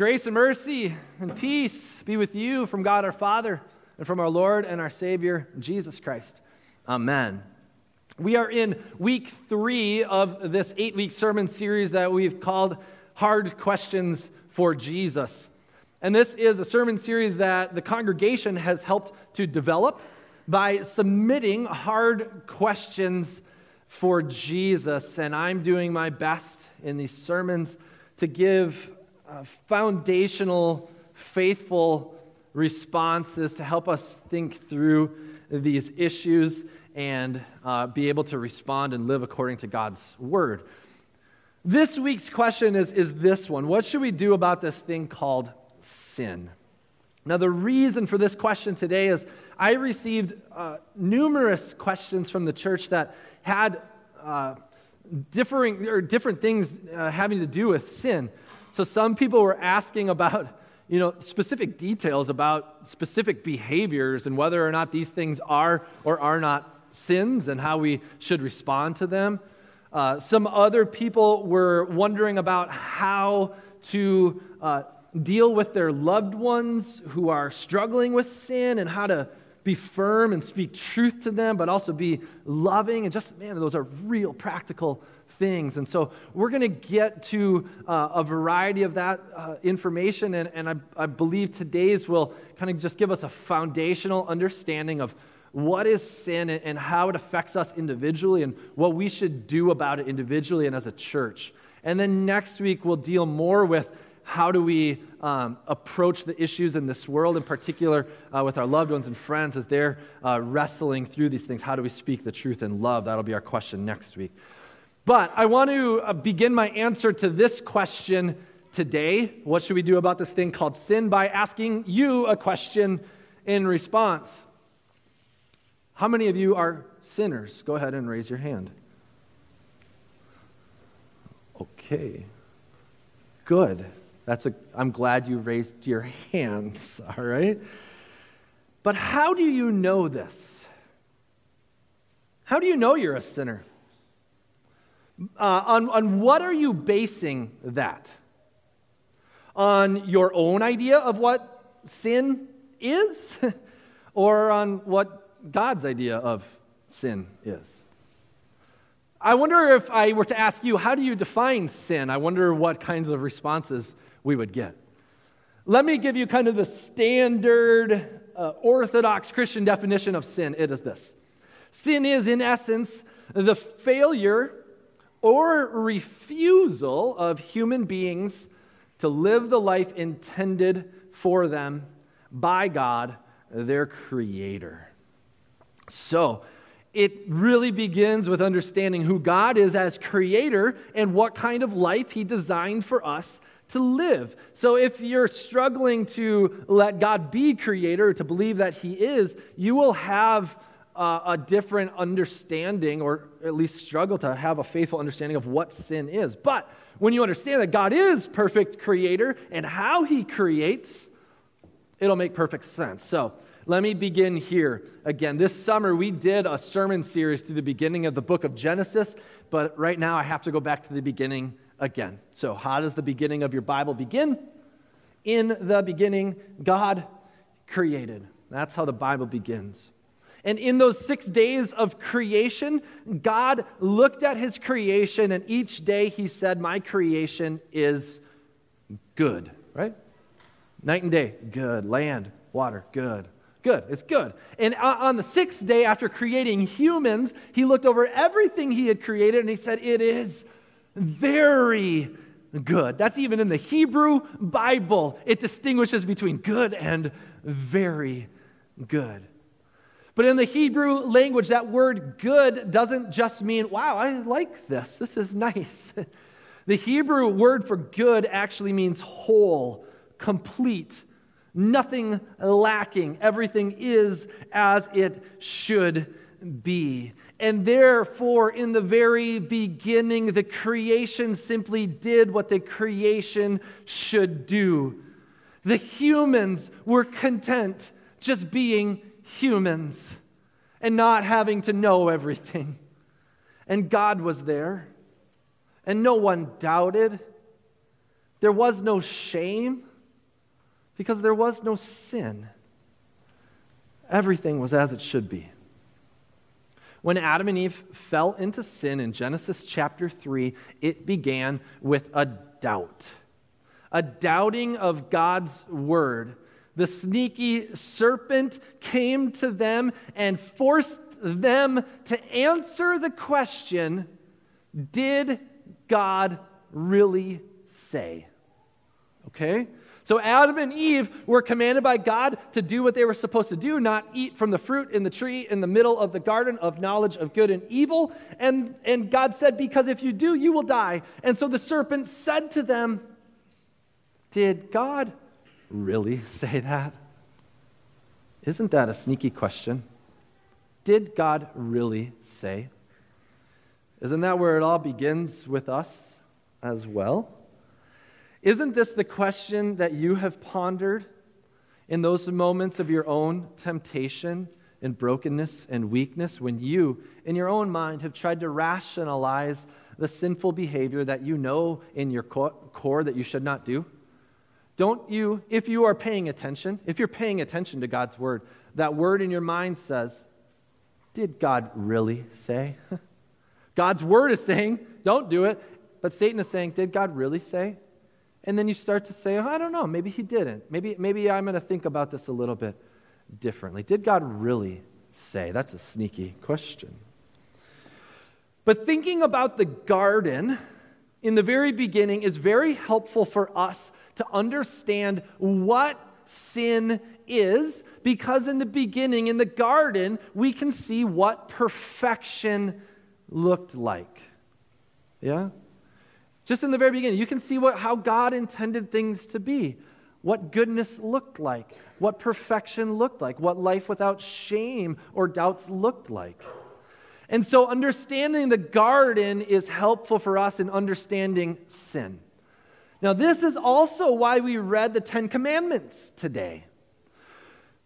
Grace and mercy and peace be with you from God our Father and from our Lord and our Savior, Jesus Christ. Amen. We are in week three of this eight week sermon series that we've called Hard Questions for Jesus. And this is a sermon series that the congregation has helped to develop by submitting hard questions for Jesus. And I'm doing my best in these sermons to give uh, foundational, faithful responses to help us think through these issues and uh, be able to respond and live according to God's word. This week's question is, is this one What should we do about this thing called sin? Now, the reason for this question today is I received uh, numerous questions from the church that had uh, differing or different things uh, having to do with sin. So some people were asking about, you know, specific details about specific behaviors and whether or not these things are or are not sins and how we should respond to them. Uh, some other people were wondering about how to uh, deal with their loved ones who are struggling with sin and how to be firm and speak truth to them, but also be loving. And just, man, those are real practical things. And so we're going to get to uh, a variety of that uh, information, and, and I, I believe today's will kind of just give us a foundational understanding of what is sin and how it affects us individually and what we should do about it individually and as a church. And then next week, we'll deal more with how do we um, approach the issues in this world, in particular uh, with our loved ones and friends as they're uh, wrestling through these things. How do we speak the truth in love? That'll be our question next week. But I want to uh, begin my answer to this question today. What should we do about this thing called sin? By asking you a question in response. How many of you are sinners? Go ahead and raise your hand. Okay. Good. That's a I'm glad you raised your hands, all right? But how do you know this? How do you know you're a sinner? Uh, on, on what are you basing that? On your own idea of what sin is? or on what God's idea of sin is? I wonder if I were to ask you, how do you define sin? I wonder what kinds of responses we would get. Let me give you kind of the standard uh, orthodox Christian definition of sin. It is this Sin is, in essence, the failure or refusal of human beings to live the life intended for them by God, their Creator. So, it really begins with understanding who God is as Creator and what kind of life He designed for us to live. So, if you're struggling to let God be Creator, to believe that He is, you will have a different understanding, or at least struggle to have a faithful understanding of what sin is. But when you understand that God is perfect creator and how he creates, it'll make perfect sense. So let me begin here. Again, this summer we did a sermon series to the beginning of the book of Genesis, but right now I have to go back to the beginning again. So, how does the beginning of your Bible begin? In the beginning, God created. That's how the Bible begins. And in those six days of creation, God looked at his creation, and each day he said, My creation is good, right? Night and day, good. Land, water, good. Good, it's good. And uh, on the sixth day, after creating humans, he looked over everything he had created and he said, It is very good. That's even in the Hebrew Bible. It distinguishes between good and very good. But in the Hebrew language, that word good doesn't just mean, wow, I like this. This is nice. the Hebrew word for good actually means whole, complete, nothing lacking. Everything is as it should be. And therefore, in the very beginning, the creation simply did what the creation should do. The humans were content just being humans and not having to know everything. And God was there, and no one doubted. There was no shame. because there was no sin. Everything was as it should be. When Adam and Eve fell into sin in Genesis chapter 3, it began with a doubt, a doubting of God's word. The sneaky serpent came to them and forced them to answer the question Did God really say? Okay? So Adam and Eve were commanded by God to do what they were supposed to do, not eat from the fruit in the tree in the middle of the garden of knowledge of good and evil. And, and God said, Because if you do, you will die. And so the serpent said to them, Did God really say that? Isn't that a sneaky question? Did God really say? Isn't that where it all begins with us as well? Isn't this the question that you have pondered in those moments of your own temptation and brokenness and weakness when you, in your own mind, have tried to rationalize the sinful behavior that you know in your core that you should not do? Don't you, if you are paying attention, if you're paying attention to God's word, that word in your mind says, Did God really say? God's word is saying, Don't do it. But Satan is saying, Did God really say? And then you start to say, oh, I don't know, maybe he didn't. Maybe, maybe I'm going to think about this a little bit differently. Did God really say? That's a sneaky question. But thinking about the garden in the very beginning is very helpful for us to understand what sin is, because in the beginning, in the garden, we can see what perfection looked like. Yeah? Just in the very beginning, you can see what, how God intended things to be, what goodness looked like, what perfection looked like, what life without shame or doubts looked like. And so, understanding the garden is helpful for us in understanding sin. Now, this is also why we read the Ten Commandments today.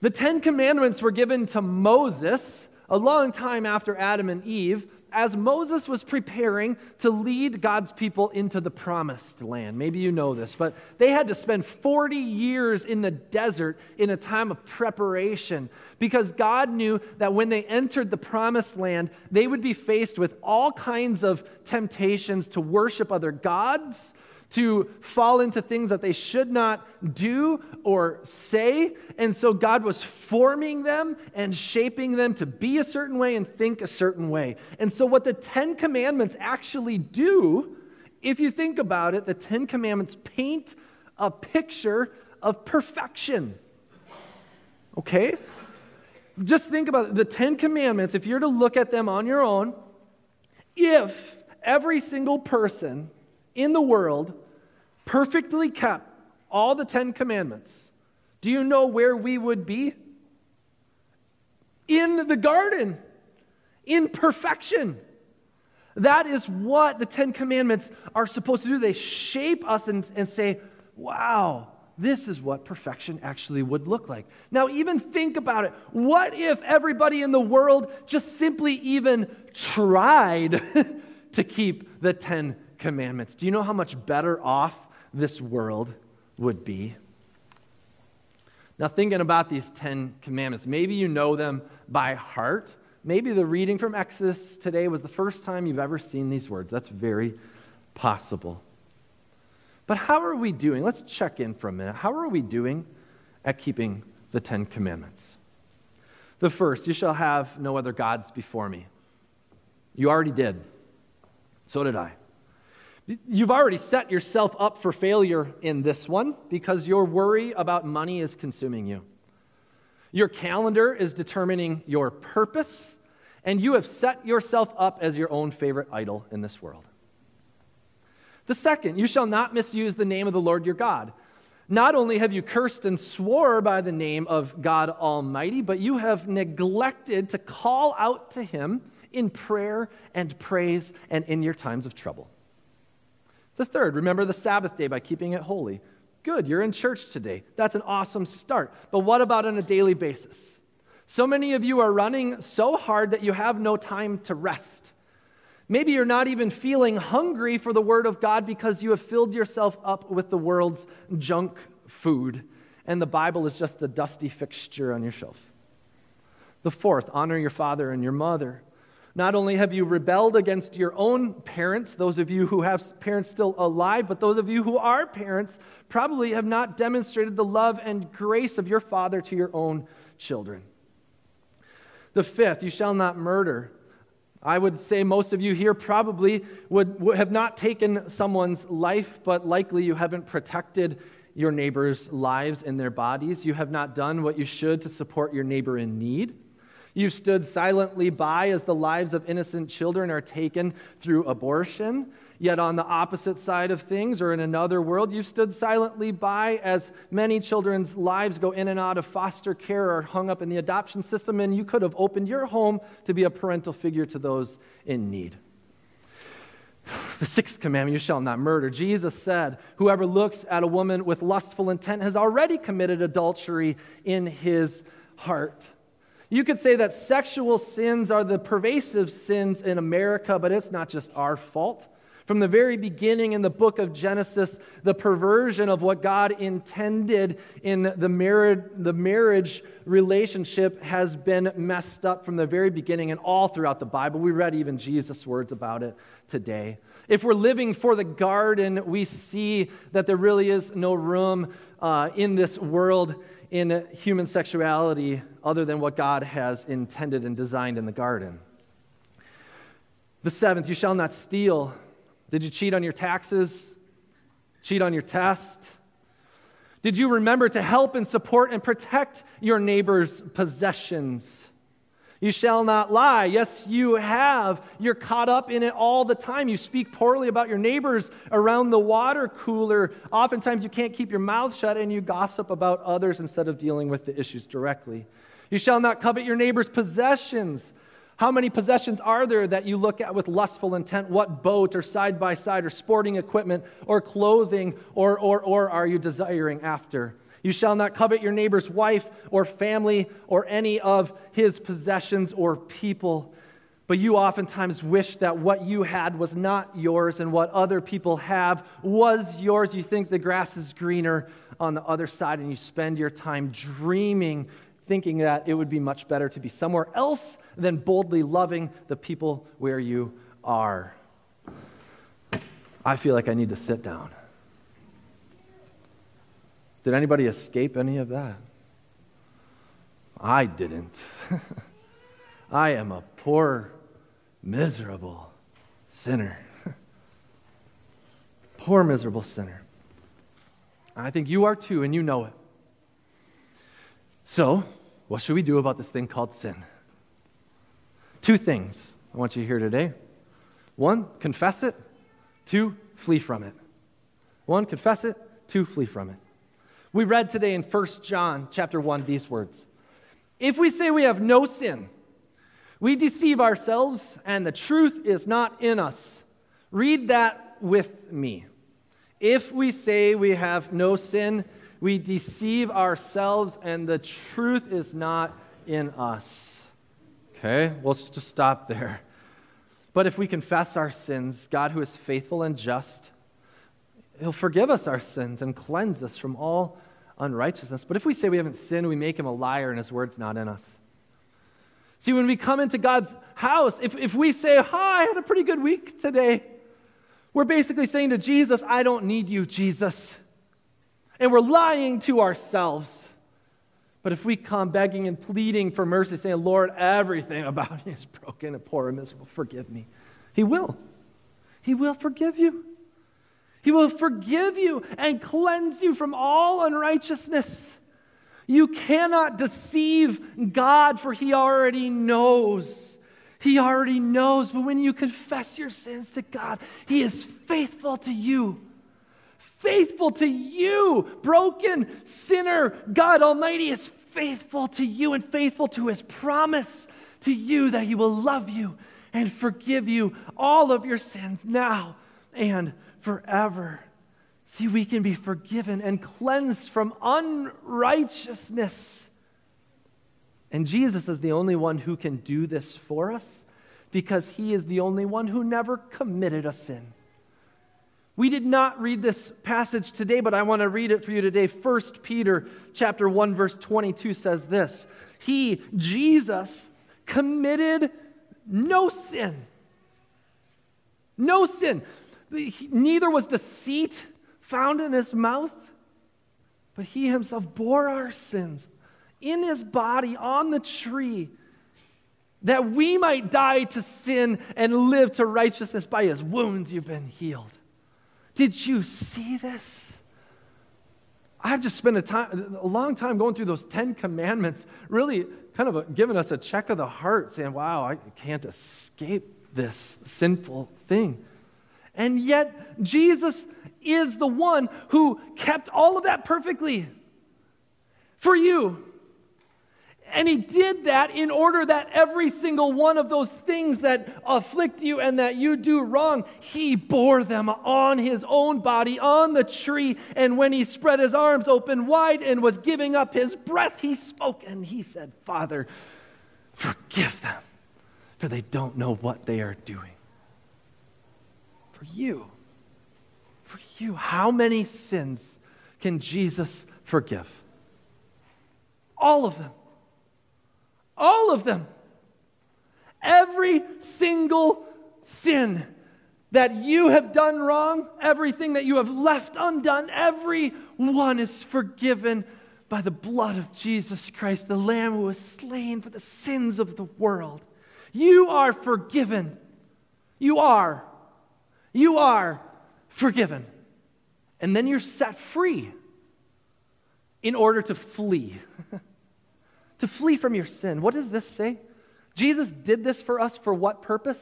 The Ten Commandments were given to Moses a long time after Adam and Eve as Moses was preparing to lead God's people into the promised land. Maybe you know this, but they had to spend 40 years in the desert in a time of preparation because God knew that when they entered the promised land, they would be faced with all kinds of temptations to worship other gods to fall into things that they should not do or say. And so God was forming them and shaping them to be a certain way and think a certain way. And so, what the Ten Commandments actually do, if you think about it, the Ten Commandments paint a picture of perfection. Okay? Just think about it. The Ten Commandments, if you're to look at them on your own, if every single person in the world perfectly kept all the Ten Commandments, do you know where we would be? In the garden, in perfection. That is what the Ten Commandments are supposed to do. They shape us and, and say, wow, this is what perfection actually would look like. Now, even think about it. What if everybody in the world just simply even tried to keep the Ten Commandments? Do you know how much better off this world would be. Now, thinking about these Ten Commandments, maybe you know them by heart. Maybe the reading from Exodus today was the first time you've ever seen these words. That's very possible. But how are we doing? Let's check in for a minute. How are we doing at keeping the Ten Commandments? The first, you shall have no other gods before me. You already did. So did I. You've already set yourself up for failure in this one because your worry about money is consuming you. Your calendar is determining your purpose, and you have set yourself up as your own favorite idol in this world. The second, you shall not misuse the name of the Lord your God. Not only have you cursed and swore by the name of God Almighty, but you have neglected to call out to him in prayer and praise and in your times of trouble. The third, remember the Sabbath day by keeping it holy. Good, you're in church today. That's an awesome start. But what about on a daily basis? So many of you are running so hard that you have no time to rest. Maybe you're not even feeling hungry for the Word of God because you have filled yourself up with the world's junk food. and the Bible is just a dusty fixture on your shelf. The fourth, honor your father and your mother. Not only have you rebelled against your own parents, those of you who have parents still alive, but those of you who are parents probably have not demonstrated the love and grace of your father to your own children. The fifth, you shall not murder. I would say most of you here probably would, would, have not taken someone's life, but likely you haven't protected your neighbor's lives and their bodies. You have not done what you should to support your neighbor in need. You stood silently by as the lives of innocent children are taken through abortion. Yet, on the opposite side of things, or in another world, you've stood silently by as many children's lives go in and out of foster care or hung up in the adoption system, and you could have opened your home to be a parental figure to those in need. The sixth commandment, you shall not murder. Jesus said, Whoever looks at a woman with lustful intent has already committed adultery in his heart. You could say that sexual sins are the pervasive sins in America, but it's not just our fault. From the very beginning in the book of Genesis, the perversion of what God intended in the marriage, the marriage relationship has been messed up from the very beginning and all throughout the Bible. We read even Jesus' words about it today. If we're living for the garden, we see that there really is no room uh, in this world in human sexuality other than what God has intended and designed in the garden. The seventh, you shall not steal. Did you cheat on your taxes? Cheat on your test? Did you remember to help and support and protect your neighbor's possessions? You shall not lie. Yes, you have. You're caught up in it all the time. You speak poorly about your neighbors around the water cooler. Oftentimes, you can't keep your mouth shut and you gossip about others instead of dealing with the issues directly. You shall not covet your neighbor's possessions. How many possessions are there that you look at with lustful intent? What boat or side by side or sporting equipment or clothing or, or, or are you desiring after? You shall not covet your neighbor's wife or family or any of his possessions or people. But you oftentimes wish that what you had was not yours and what other people have was yours. You think the grass is greener on the other side, and you spend your time dreaming, thinking that it would be much better to be somewhere else than boldly loving the people where you are. I feel like I need to sit down. Did anybody escape any of that? I didn't. I am a poor, miserable sinner. poor, miserable sinner. I think you are too, and you know it. So, what should we do about this thing called sin? Two things I want you to hear today. One, confess it. Two, flee from it. One, confess it. Two, flee from it. We read today in 1 John chapter 1 these words. If we say we have no sin, we deceive ourselves and the truth is not in us. Read that with me. If we say we have no sin, we deceive ourselves and the truth is not in us. Okay, let's just stop there. But if we confess our sins, God, who is faithful and just, He'll forgive us our sins and cleanse us from all unrighteousness. But if we say we haven't sinned, we make him a liar and his word's not in us. See, when we come into God's house, if, if we say, oh, I had a pretty good week today, we're basically saying to Jesus, I don't need you, Jesus. And we're lying to ourselves. But if we come begging and pleading for mercy, saying, Lord, everything about me is broken and poor and miserable, forgive me, He will. He will forgive you. He will forgive you and cleanse you from all unrighteousness. You cannot deceive God, for He already knows. He already knows. But when you confess your sins to God, He is faithful to you. Faithful to you, broken sinner. God Almighty is faithful to you and faithful to His promise to you that He will love you and forgive you all of your sins now and forever. See, we can be forgiven and cleansed from unrighteousness. And Jesus is the only one who can do this for us because he is the only one who never committed a sin. We did not read this passage today, but I want to read it for you today. 1 Peter chapter 1 verse 22 says this. He, Jesus, committed no sin. No sin. Neither was deceit found in his mouth, but he himself bore our sins in his body on the tree that we might die to sin and live to righteousness. By his wounds, you've been healed. Did you see this? I've just spent a, time, a long time going through those Ten Commandments, really kind of a, giving us a check of the heart, saying, wow, I can't escape this sinful thing. And yet, Jesus is the one who kept all of that perfectly for you. And he did that in order that every single one of those things that afflict you and that you do wrong, he bore them on his own body on the tree. And when he spread his arms open wide and was giving up his breath, he spoke and he said, Father, forgive them, for they don't know what they are doing. For you, for you, how many sins can Jesus forgive? All of them. All of them. Every single sin that you have done wrong, everything that you have left undone, every one is forgiven by the blood of Jesus Christ, the Lamb who was slain for the sins of the world. You are forgiven. You are. You are forgiven. And then you're set free in order to flee. to flee from your sin. What does this say? Jesus did this for us for what purpose?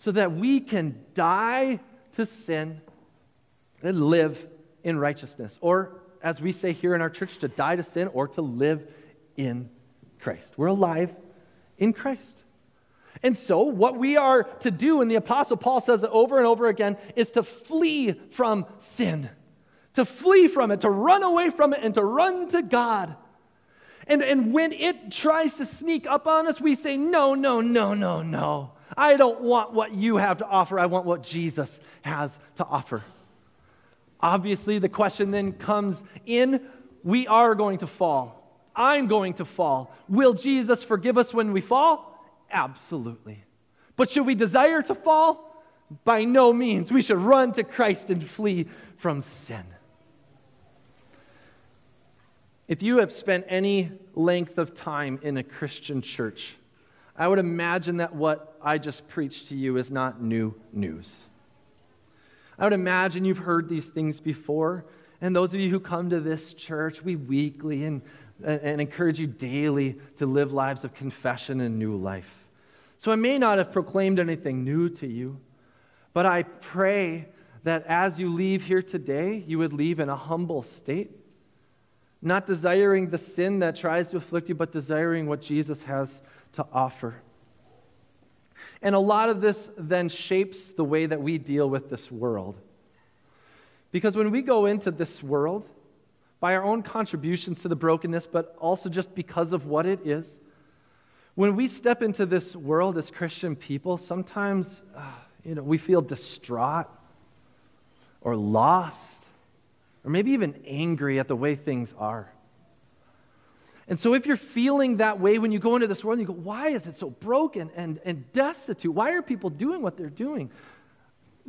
So that we can die to sin and live in righteousness. Or, as we say here in our church, to die to sin or to live in Christ. We're alive in Christ. And so, what we are to do, and the Apostle Paul says it over and over again, is to flee from sin, to flee from it, to run away from it, and to run to God. And, and when it tries to sneak up on us, we say, No, no, no, no, no. I don't want what you have to offer. I want what Jesus has to offer. Obviously, the question then comes in we are going to fall. I'm going to fall. Will Jesus forgive us when we fall? Absolutely. But should we desire to fall? By no means. We should run to Christ and flee from sin. If you have spent any length of time in a Christian church, I would imagine that what I just preached to you is not new news. I would imagine you've heard these things before. And those of you who come to this church, we weekly and, and encourage you daily to live lives of confession and new life. So I may not have proclaimed anything new to you, but I pray that as you leave here today, you would leave in a humble state not desiring the sin that tries to afflict you, but desiring what Jesus has to offer. And a lot of this then shapes the way that we deal with this world. Because when we go into this world, by our own contributions to the brokenness, but also just because of what it is, when we step into this world as Christian people, sometimes uh, you know, we feel distraught or lost or maybe even angry at the way things are. And so, if you're feeling that way when you go into this world, you go, why is it so broken and, and destitute? Why are people doing what they're doing?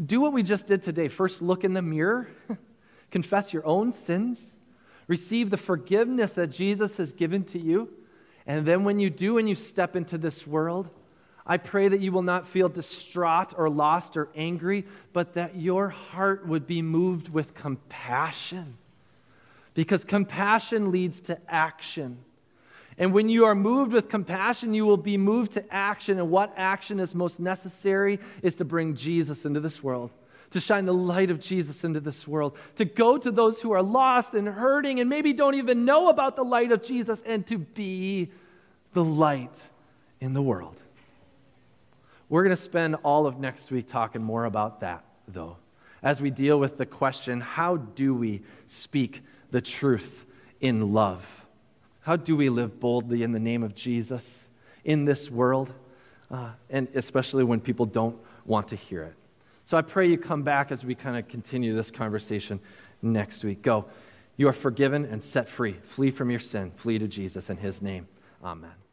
Do what we just did today. First, look in the mirror, confess your own sins, receive the forgiveness that Jesus has given to you. And then, when you do and you step into this world, I pray that you will not feel distraught or lost or angry, but that your heart would be moved with compassion. Because compassion leads to action. And when you are moved with compassion, you will be moved to action. And what action is most necessary is to bring Jesus into this world, to shine the light of Jesus into this world, to go to those who are lost and hurting and maybe don't even know about the light of Jesus, and to be the light in the world. We're going to spend all of next week talking more about that, though, as we deal with the question how do we speak the truth in love? How do we live boldly in the name of Jesus in this world, uh, and especially when people don't want to hear it? So I pray you come back as we kind of continue this conversation next week. Go. You are forgiven and set free. Flee from your sin. Flee to Jesus in his name. Amen.